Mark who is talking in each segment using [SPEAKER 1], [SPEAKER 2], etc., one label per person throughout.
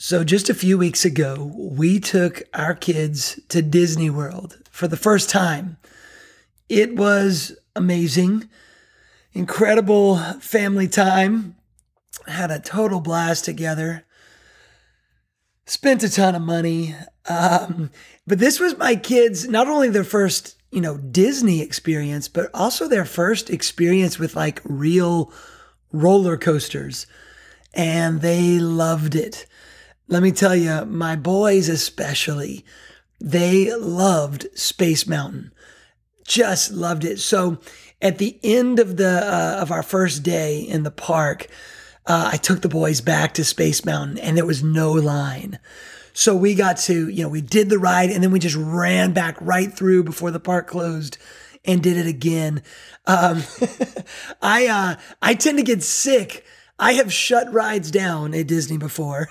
[SPEAKER 1] So, just a few weeks ago, we took our kids to Disney World for the first time. It was amazing, incredible family time. Had a total blast together. Spent a ton of money. Um, but this was my kids, not only their first, you know, Disney experience, but also their first experience with like real roller coasters. And they loved it. Let me tell you, my boys especially, they loved Space Mountain. Just loved it. So at the end of the uh, of our first day in the park, uh, I took the boys back to Space Mountain, and there was no line. So we got to, you know, we did the ride, and then we just ran back right through before the park closed and did it again. Um, I uh, I tend to get sick I have shut rides down at Disney before.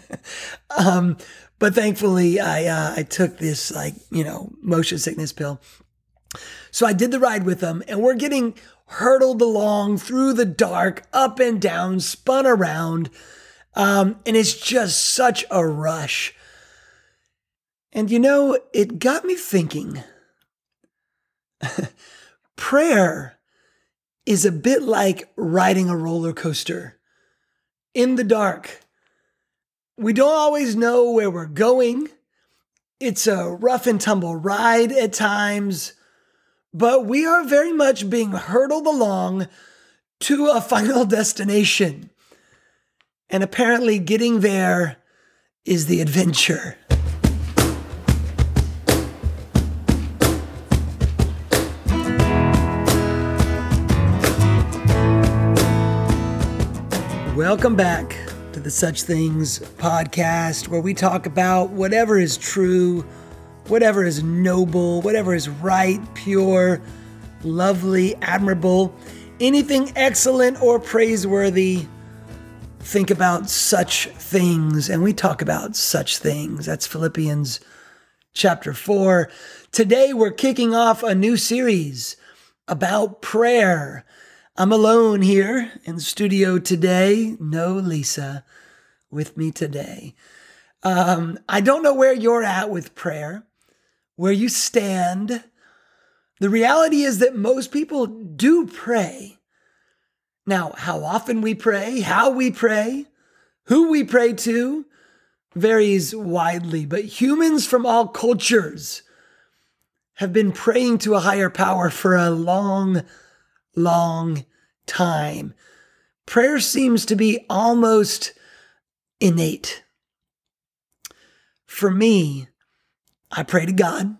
[SPEAKER 1] um, but thankfully I uh, I took this like, you know, motion sickness pill. So I did the ride with them and we're getting hurtled along through the dark, up and down, spun around. Um, and it's just such a rush. And you know, it got me thinking. Prayer is a bit like riding a roller coaster in the dark. We don't always know where we're going. It's a rough and tumble ride at times, but we are very much being hurtled along to a final destination. And apparently, getting there is the adventure. Welcome back to the Such Things podcast, where we talk about whatever is true, whatever is noble, whatever is right, pure, lovely, admirable, anything excellent or praiseworthy. Think about such things, and we talk about such things. That's Philippians chapter 4. Today, we're kicking off a new series about prayer. I'm alone here in the studio today. No Lisa with me today. Um, I don't know where you're at with prayer, where you stand. The reality is that most people do pray. Now, how often we pray, how we pray, who we pray to varies widely, but humans from all cultures have been praying to a higher power for a long long time. Prayer seems to be almost innate. For me, I pray to God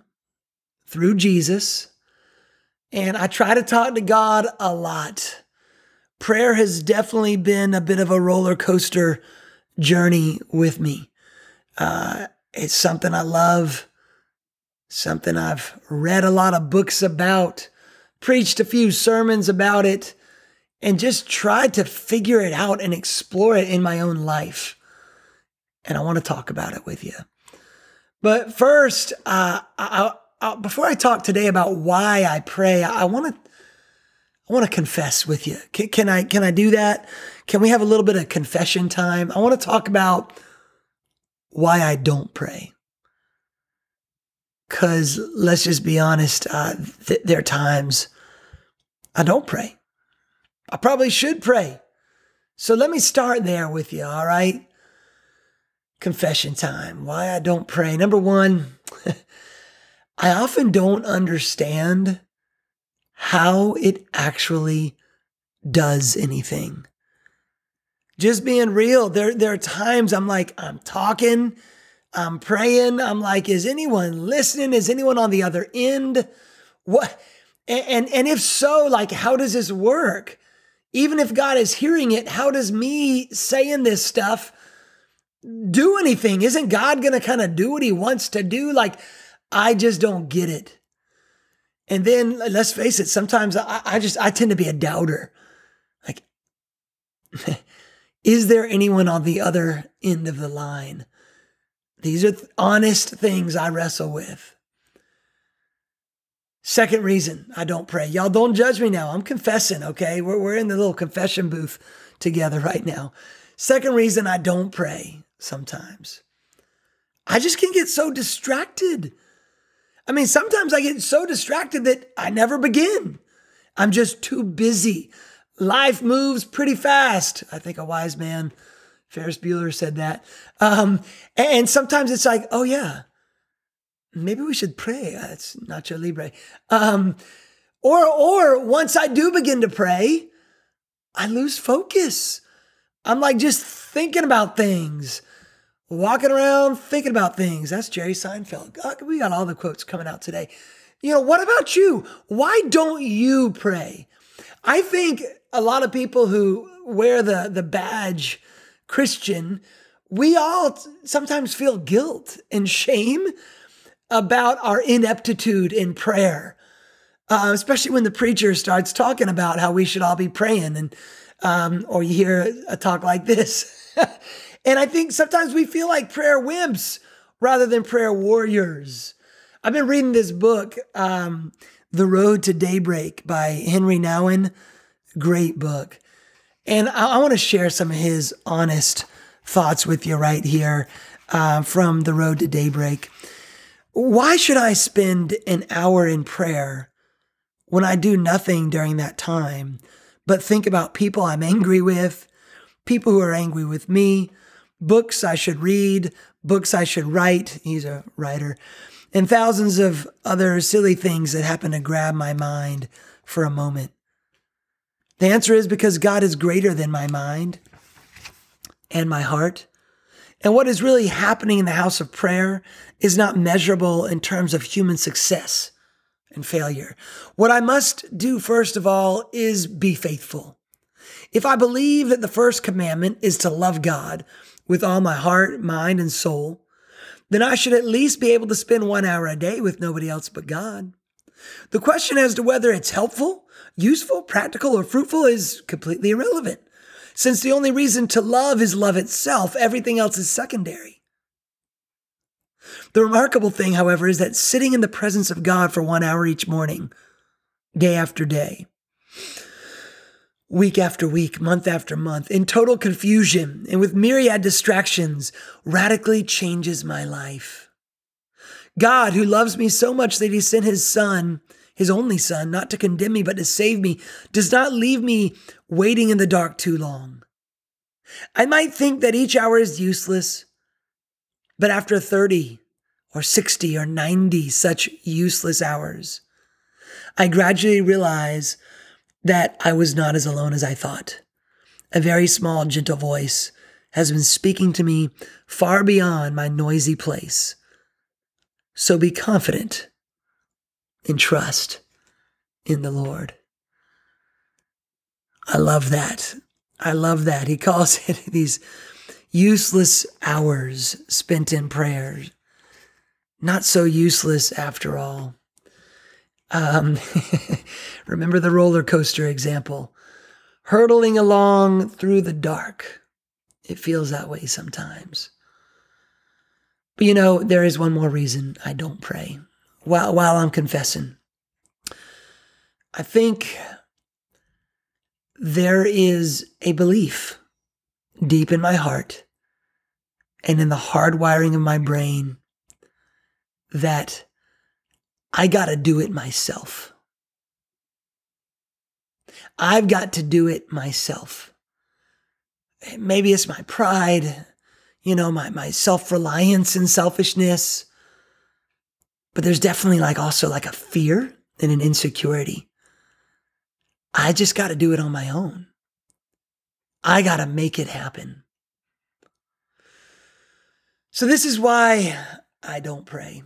[SPEAKER 1] through Jesus, and I try to talk to God a lot. Prayer has definitely been a bit of a roller coaster journey with me. Uh, it's something I love, something I've read a lot of books about preached a few sermons about it, and just tried to figure it out and explore it in my own life. And I want to talk about it with you. But first, uh, I, I, before I talk today about why I pray, I want to I want to confess with you. Can, can, I can I do that? Can we have a little bit of confession time? I want to talk about why I don't pray. Cause let's just be honest, uh, th- there are times I don't pray. I probably should pray. So let me start there with you, all right? Confession time. Why I don't pray. Number one, I often don't understand how it actually does anything. Just being real, there, there are times I'm like, I'm talking, I'm praying, I'm like, is anyone listening? Is anyone on the other end? What? And, and, if so, like, how does this work? Even if God is hearing it, how does me saying this stuff do anything? Isn't God going to kind of do what he wants to do? Like, I just don't get it. And then let's face it, sometimes I, I just, I tend to be a doubter. Like, is there anyone on the other end of the line? These are honest things I wrestle with. Second reason I don't pray. Y'all don't judge me now. I'm confessing, okay? We're, we're in the little confession booth together right now. Second reason I don't pray. sometimes. I just can get so distracted. I mean, sometimes I get so distracted that I never begin. I'm just too busy. Life moves pretty fast. I think a wise man, Ferris Bueller, said that. Um, and sometimes it's like, oh, yeah, maybe we should pray. It's Nacho Libre. Um, or, or once I do begin to pray, I lose focus. I'm like just thinking about things, walking around thinking about things. That's Jerry Seinfeld. We got all the quotes coming out today. You know, what about you? Why don't you pray? I think a lot of people who wear the, the badge Christian, we all sometimes feel guilt and shame about our ineptitude in prayer, uh, especially when the preacher starts talking about how we should all be praying, and um, or you hear a talk like this. and I think sometimes we feel like prayer wimps rather than prayer warriors. I've been reading this book, um, The Road to Daybreak by Henry Nouwen. Great book. And I, I want to share some of his honest thoughts with you right here uh, from The Road to Daybreak. Why should I spend an hour in prayer when I do nothing during that time but think about people I'm angry with, people who are angry with me, books I should read, books I should write? He's a writer and thousands of other silly things that happen to grab my mind for a moment. The answer is because God is greater than my mind and my heart. And what is really happening in the house of prayer is not measurable in terms of human success and failure. What I must do, first of all, is be faithful. If I believe that the first commandment is to love God with all my heart, mind, and soul, then I should at least be able to spend one hour a day with nobody else but God. The question as to whether it's helpful, useful, practical, or fruitful is completely irrelevant. Since the only reason to love is love itself, everything else is secondary. The remarkable thing, however, is that sitting in the presence of God for one hour each morning, day after day, week after week, month after month, in total confusion and with myriad distractions, radically changes my life. God, who loves me so much that he sent his son, his only son, not to condemn me, but to save me, does not leave me waiting in the dark too long. I might think that each hour is useless, but after 30 or 60 or 90 such useless hours, I gradually realize that I was not as alone as I thought. A very small, gentle voice has been speaking to me far beyond my noisy place. So be confident and trust in the Lord. I love that. I love that. He calls it these useless hours spent in prayer. Not so useless after all. Um, remember the roller coaster example. Hurtling along through the dark. It feels that way sometimes. But you know, there is one more reason I don't pray while, while I'm confessing. I think there is a belief deep in my heart and in the hardwiring of my brain that I got to do it myself. I've got to do it myself. Maybe it's my pride, you know, my, my self reliance and selfishness. But there's definitely like also like a fear and an insecurity. I just got to do it on my own. I got to make it happen. So, this is why I don't pray.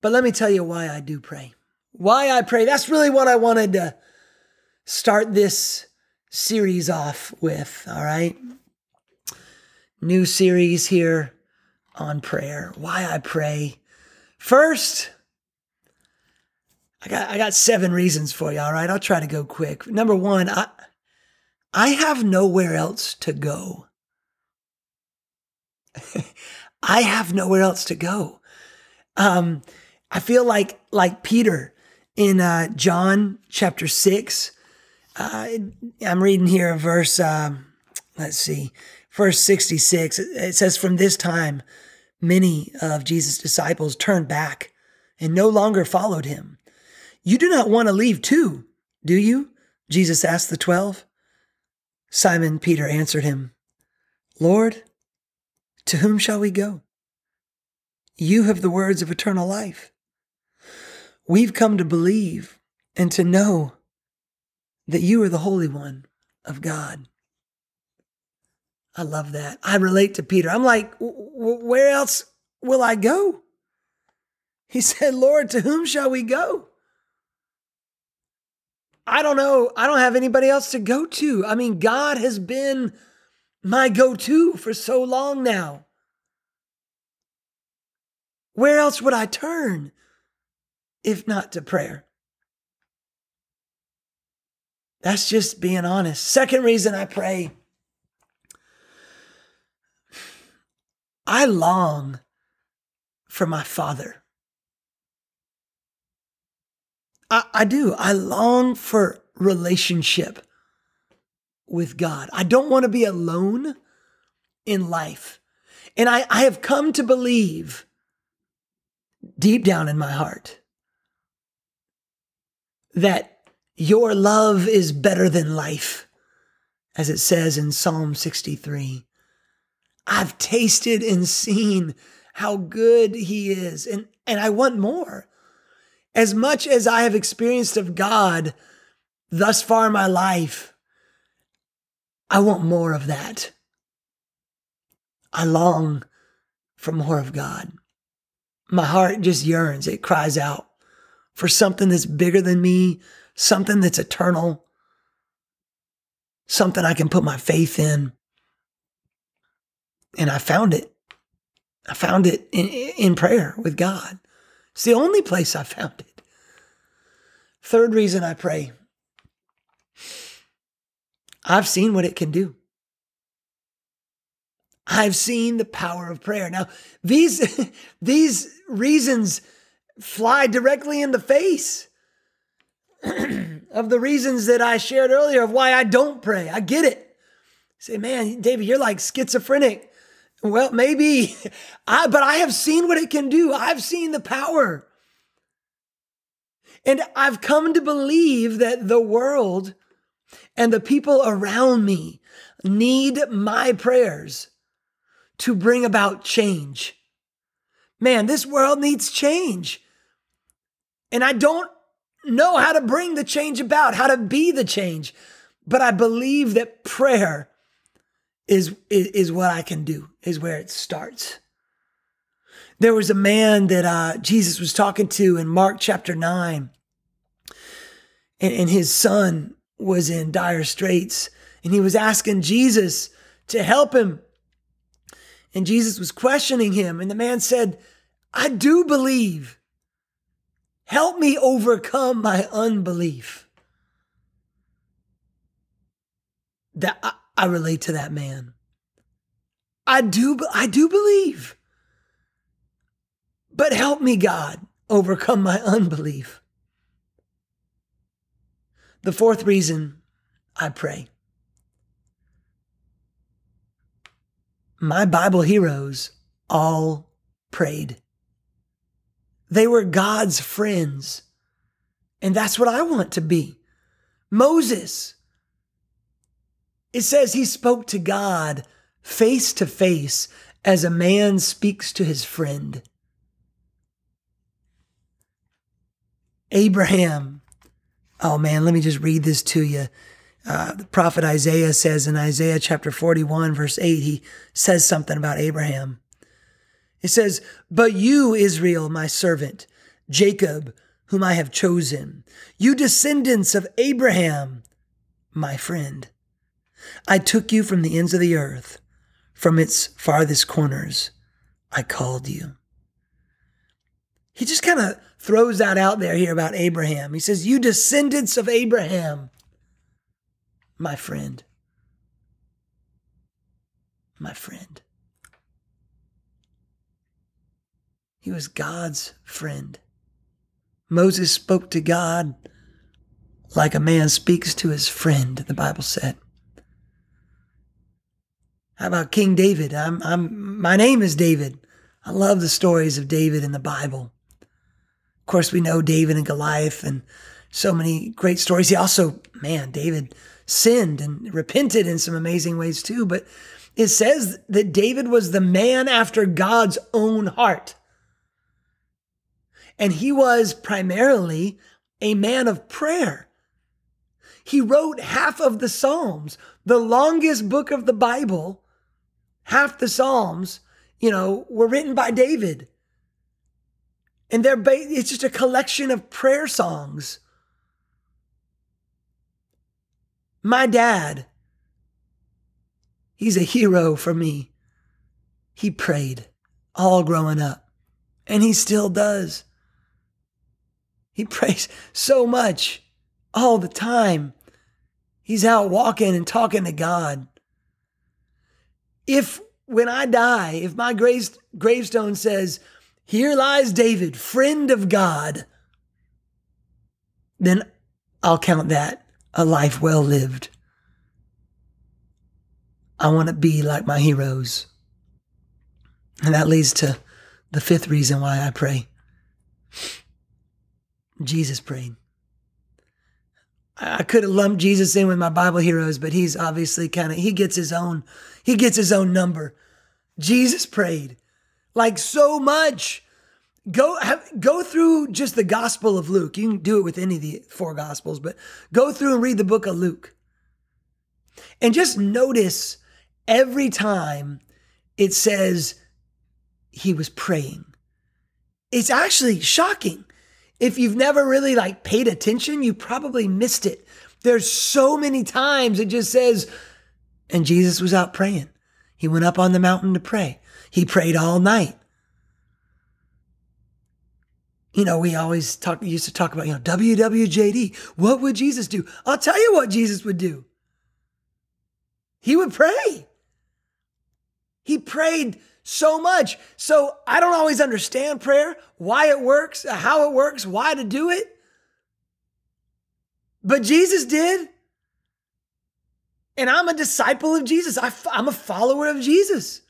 [SPEAKER 1] But let me tell you why I do pray. Why I pray. That's really what I wanted to start this series off with. All right. New series here on prayer. Why I pray. First, I got I got seven reasons for you, all right? I'll try to go quick. Number 1, I I have nowhere else to go. I have nowhere else to go. Um I feel like like Peter in uh, John chapter six. Uh, I'm reading here verse. Uh, let's see, Verse 66, it says, From this time, many of Jesus' disciples turned back and no longer followed him. You do not want to leave too, do you? Jesus asked the twelve. Simon Peter answered him, Lord, to whom shall we go? You have the words of eternal life. We've come to believe and to know that you are the Holy One of God. I love that. I relate to Peter. I'm like, where else will I go? He said, Lord, to whom shall we go? I don't know. I don't have anybody else to go to. I mean, God has been my go to for so long now. Where else would I turn if not to prayer? That's just being honest. Second reason I pray I long for my Father. I, I do. I long for relationship with God. I don't want to be alone in life. And I, I have come to believe deep down in my heart that your love is better than life, as it says in Psalm 63. I've tasted and seen how good he is, and, and I want more. As much as I have experienced of God thus far in my life, I want more of that. I long for more of God. My heart just yearns, it cries out for something that's bigger than me, something that's eternal, something I can put my faith in. And I found it. I found it in, in prayer with God. It's the only place I found it. Third reason I pray I've seen what it can do. I've seen the power of prayer. Now, these, these reasons fly directly in the face of the reasons that I shared earlier of why I don't pray. I get it. Say, man, David, you're like schizophrenic. Well, maybe I, but I have seen what it can do. I've seen the power. And I've come to believe that the world and the people around me need my prayers to bring about change. Man, this world needs change. And I don't know how to bring the change about, how to be the change. But I believe that prayer is, is, is what I can do, is where it starts. There was a man that uh, Jesus was talking to in Mark chapter 9, and, and his son was in dire straits, and he was asking Jesus to help him. And Jesus was questioning him, and the man said, I do believe. Help me overcome my unbelief. That I, relate to that man. I do I do believe. But help me, God, overcome my unbelief. The fourth reason I pray. My Bible heroes all prayed. They were God's friends. And that's what I want to be. Moses, it says he spoke to God face to face as a man speaks to his friend. Abraham, oh man, let me just read this to you. Uh, the prophet Isaiah says in Isaiah chapter 41, verse 8, he says something about Abraham. It says, But you, Israel, my servant, Jacob, whom I have chosen, you descendants of Abraham, my friend. I took you from the ends of the earth, from its farthest corners. I called you. He just kind of throws that out there here about Abraham. He says, You descendants of Abraham, my friend. My friend. He was God's friend. Moses spoke to God like a man speaks to his friend, the Bible said. How about King David? I'm, I'm, my name is David. I love the stories of David in the Bible. Of course, we know David and Goliath and so many great stories. He also, man, David sinned and repented in some amazing ways too. But it says that David was the man after God's own heart. And he was primarily a man of prayer. He wrote half of the Psalms, the longest book of the Bible. Half the Psalms, you know, were written by David. And they're ba- it's just a collection of prayer songs. My dad, he's a hero for me. He prayed all growing up, and he still does. He prays so much all the time. He's out walking and talking to God. If when I die, if my gravestone says, Here lies David, friend of God, then I'll count that a life well lived. I want to be like my heroes. And that leads to the fifth reason why I pray. Jesus prayed. I could have lumped Jesus in with my Bible heroes, but he's obviously kind of he gets his own he gets his own number. Jesus prayed like so much. Go have, go through just the Gospel of Luke. You can do it with any of the four Gospels, but go through and read the book of Luke, and just notice every time it says he was praying. It's actually shocking if you've never really like paid attention, you probably missed it. There's so many times it just says, and Jesus was out praying. He went up on the mountain to pray. He prayed all night. You know, we always talk, used to talk about, you know, WWJD. What would Jesus do? I'll tell you what Jesus would do. He would pray. He prayed so much. So I don't always understand prayer, why it works, how it works, why to do it. But Jesus did. And I'm a disciple of Jesus. I, am a follower of Jesus.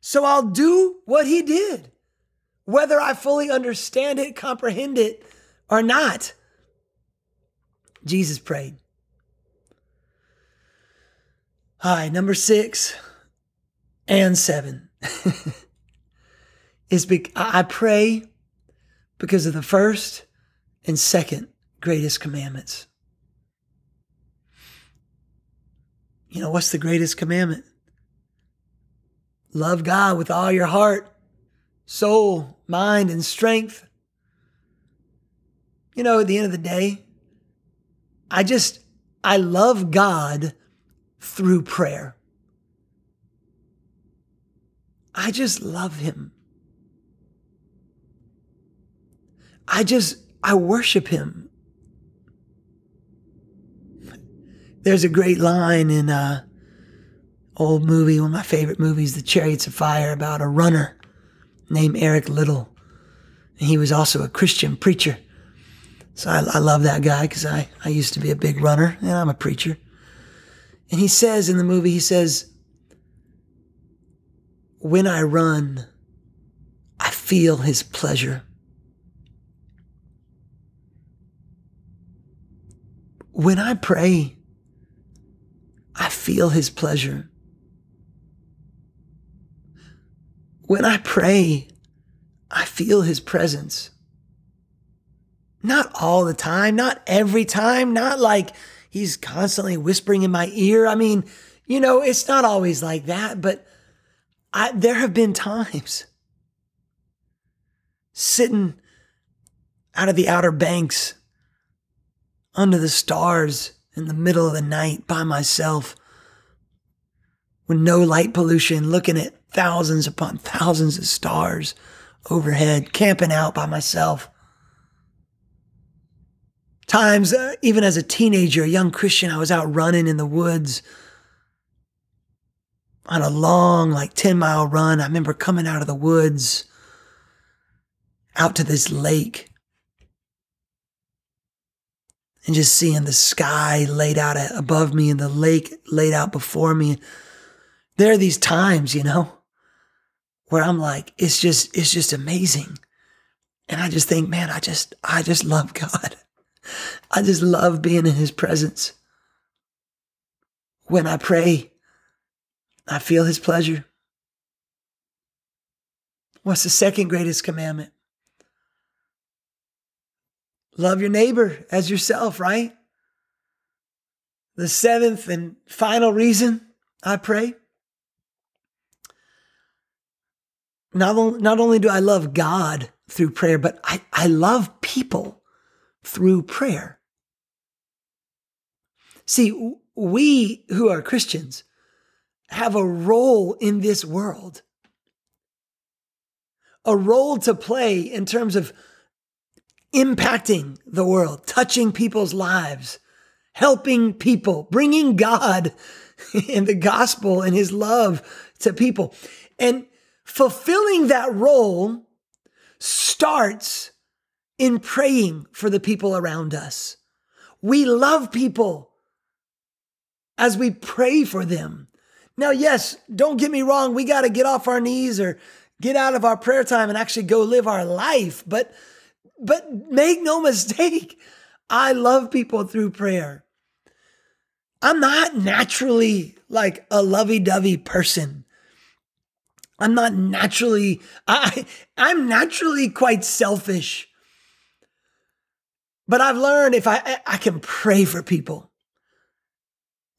[SPEAKER 1] So I'll do what he did, whether I fully understand it, comprehend it, or not. Jesus prayed. Right, number six and seven is be- I pray because of the first and second greatest commandments. You know, what's the greatest commandment? Love God with all your heart, soul, mind, and strength. You know, at the end of the day, I just, I love God through prayer. I just love him. I just, I worship him. There's a great line in a old movie, one of my favorite movies, The Chariots of Fire, about a runner named Eric Liddell. And he was also a Christian preacher. So I, I love that guy because I, I used to be a big runner and I'm a preacher. And he says in the movie, he says, when I run, I feel his pleasure. When I pray, I feel his pleasure. When I pray, I feel his presence. Not all the time, not every time, not like he's constantly whispering in my ear. I mean, you know, it's not always like that, but I, there have been times sitting out of the outer banks under the stars in the middle of the night by myself with no light pollution, looking at thousands upon thousands of stars overhead, camping out by myself. Times, uh, even as a teenager, a young Christian, I was out running in the woods on a long, like 10 mile run. I remember coming out of the woods out to this lake and just seeing the sky laid out above me and the lake laid out before me. there are these times, you know, where I'm like, it's just, it's just amazing. And I just think, man, I just, I just love God. I just love being in his presence. When I pray, I feel his pleasure. What's the second greatest commandment? Love your neighbor as yourself, right? The seventh and final reason I pray. Not, only, not only do I love God through prayer, but I, I love people through prayer. See, we who are Christians have a role in this world, a role to play in terms of impacting the world, touching people's lives, helping people, bringing God and the gospel and his love to people. And fulfilling that role starts in praying for the people around us. We love people as we pray for them. Now, yes, don't get me wrong, we got to get off our knees or get out of our prayer time and actually go live our life, but but make no mistake, I love people through prayer. I'm not naturally like a lovey-dovey person. I'm not naturally I I'm naturally quite selfish. But I've learned if I I can pray for people.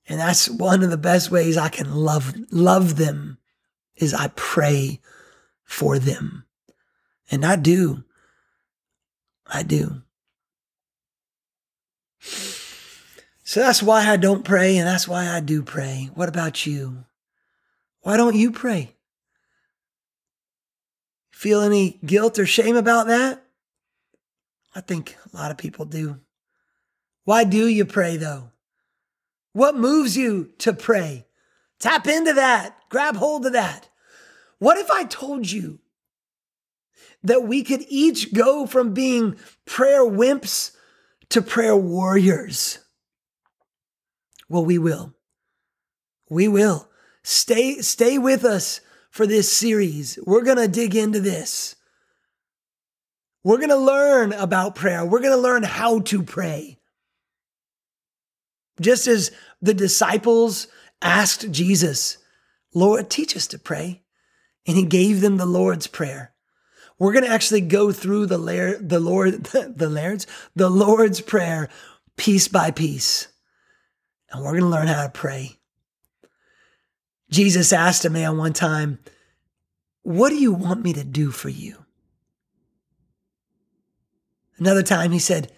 [SPEAKER 1] And that's one of the best ways I can love love them is I pray for them. And I do. I do. So that's why I don't pray and that's why I do pray. What about you? Why don't you pray? Feel any guilt or shame about that? I think a lot of people do. Why do you pray though? What moves you to pray? Tap into that. Grab hold of that. What if I told you that we could each go from being prayer wimps to prayer warriors? Well, we will. We will. Stay stay with us for this series. We're going to dig into this. We're going to learn about prayer. We're going to learn how to pray. Just as the disciples asked Jesus, Lord, teach us to pray. And he gave them the Lord's Prayer. We're going to actually go through the, lair, the Lord, the Lord's, the Lord's Prayer piece by piece. And we're going to learn how to pray. Jesus asked a man one time, What do you want me to do for you? Another time he said,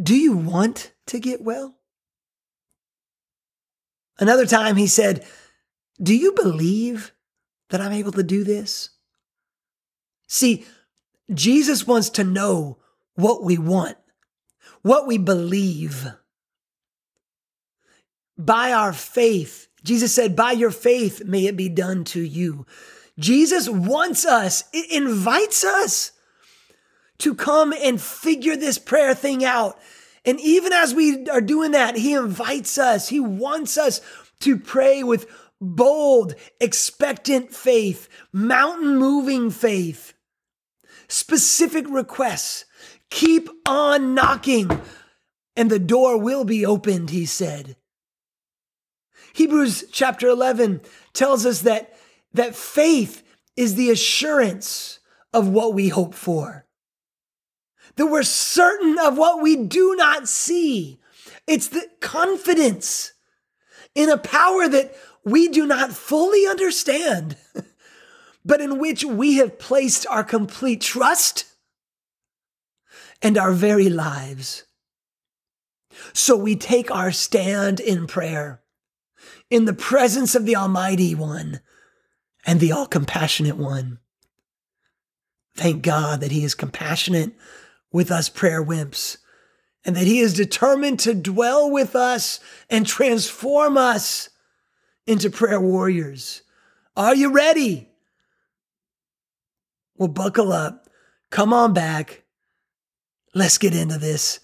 [SPEAKER 1] Do you want to get well? Another time he said, Do you believe that I'm able to do this? See, Jesus wants to know what we want, what we believe. By our faith, Jesus said, By your faith may it be done to you. Jesus wants us, it invites us to come and figure this prayer thing out. And even as we are doing that, He invites us, He wants us to pray with bold, expectant faith, mountain moving faith, specific requests. Keep on knocking, and the door will be opened, he said. Hebrews chapter 11 tells us that, that faith is the assurance of what we hope for. That we're certain of what we do not see. It's the confidence in a power that we do not fully understand, but in which we have placed our complete trust and our very lives. So we take our stand in prayer in the presence of the Almighty One and the All Compassionate One. Thank God that He is compassionate with us prayer wimps and that He is determined to dwell with us and transform us into prayer warriors. Are you ready? Well, buckle up. Come on back. Let's get into this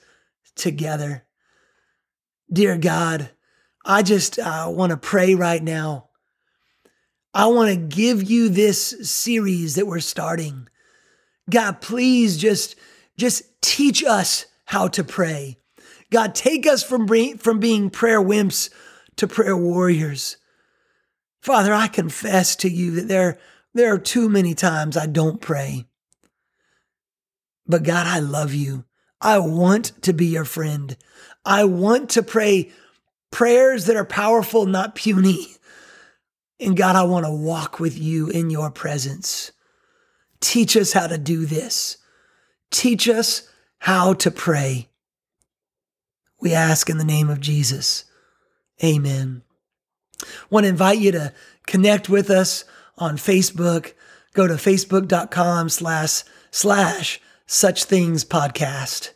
[SPEAKER 1] together. Dear God, I just uh, want to pray right now. I want to give you this series that we're starting. God, please just, just teach us how to pray. God, take us from, from being prayer wimps to prayer warriors. Father, I confess to you that there, there are too many times I don't pray. But God, I love you. I want to be your friend. I want to pray prayers that are powerful, not puny. And God, I want to walk with you in your presence. Teach us how to do this. Teach us how to pray. We ask in the name of Jesus. Amen. Want to invite you to connect with us on Facebook. Go to facebook.com slash slash such things podcast.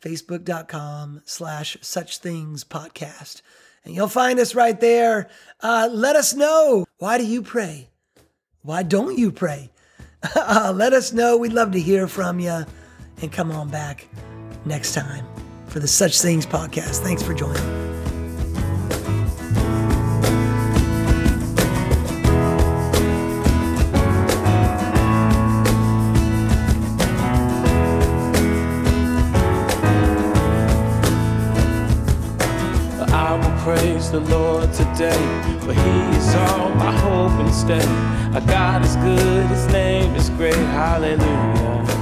[SPEAKER 1] Facebook.com slash such things podcast and you'll find us right there. Uh, let us know why do you pray? Why don't you pray? let us know. We'd love to hear from you. And come on back next time for the Such Things podcast. Thanks for joining.
[SPEAKER 2] The Lord today, for He is all my hope and stay. Our God is good, His name is great, hallelujah.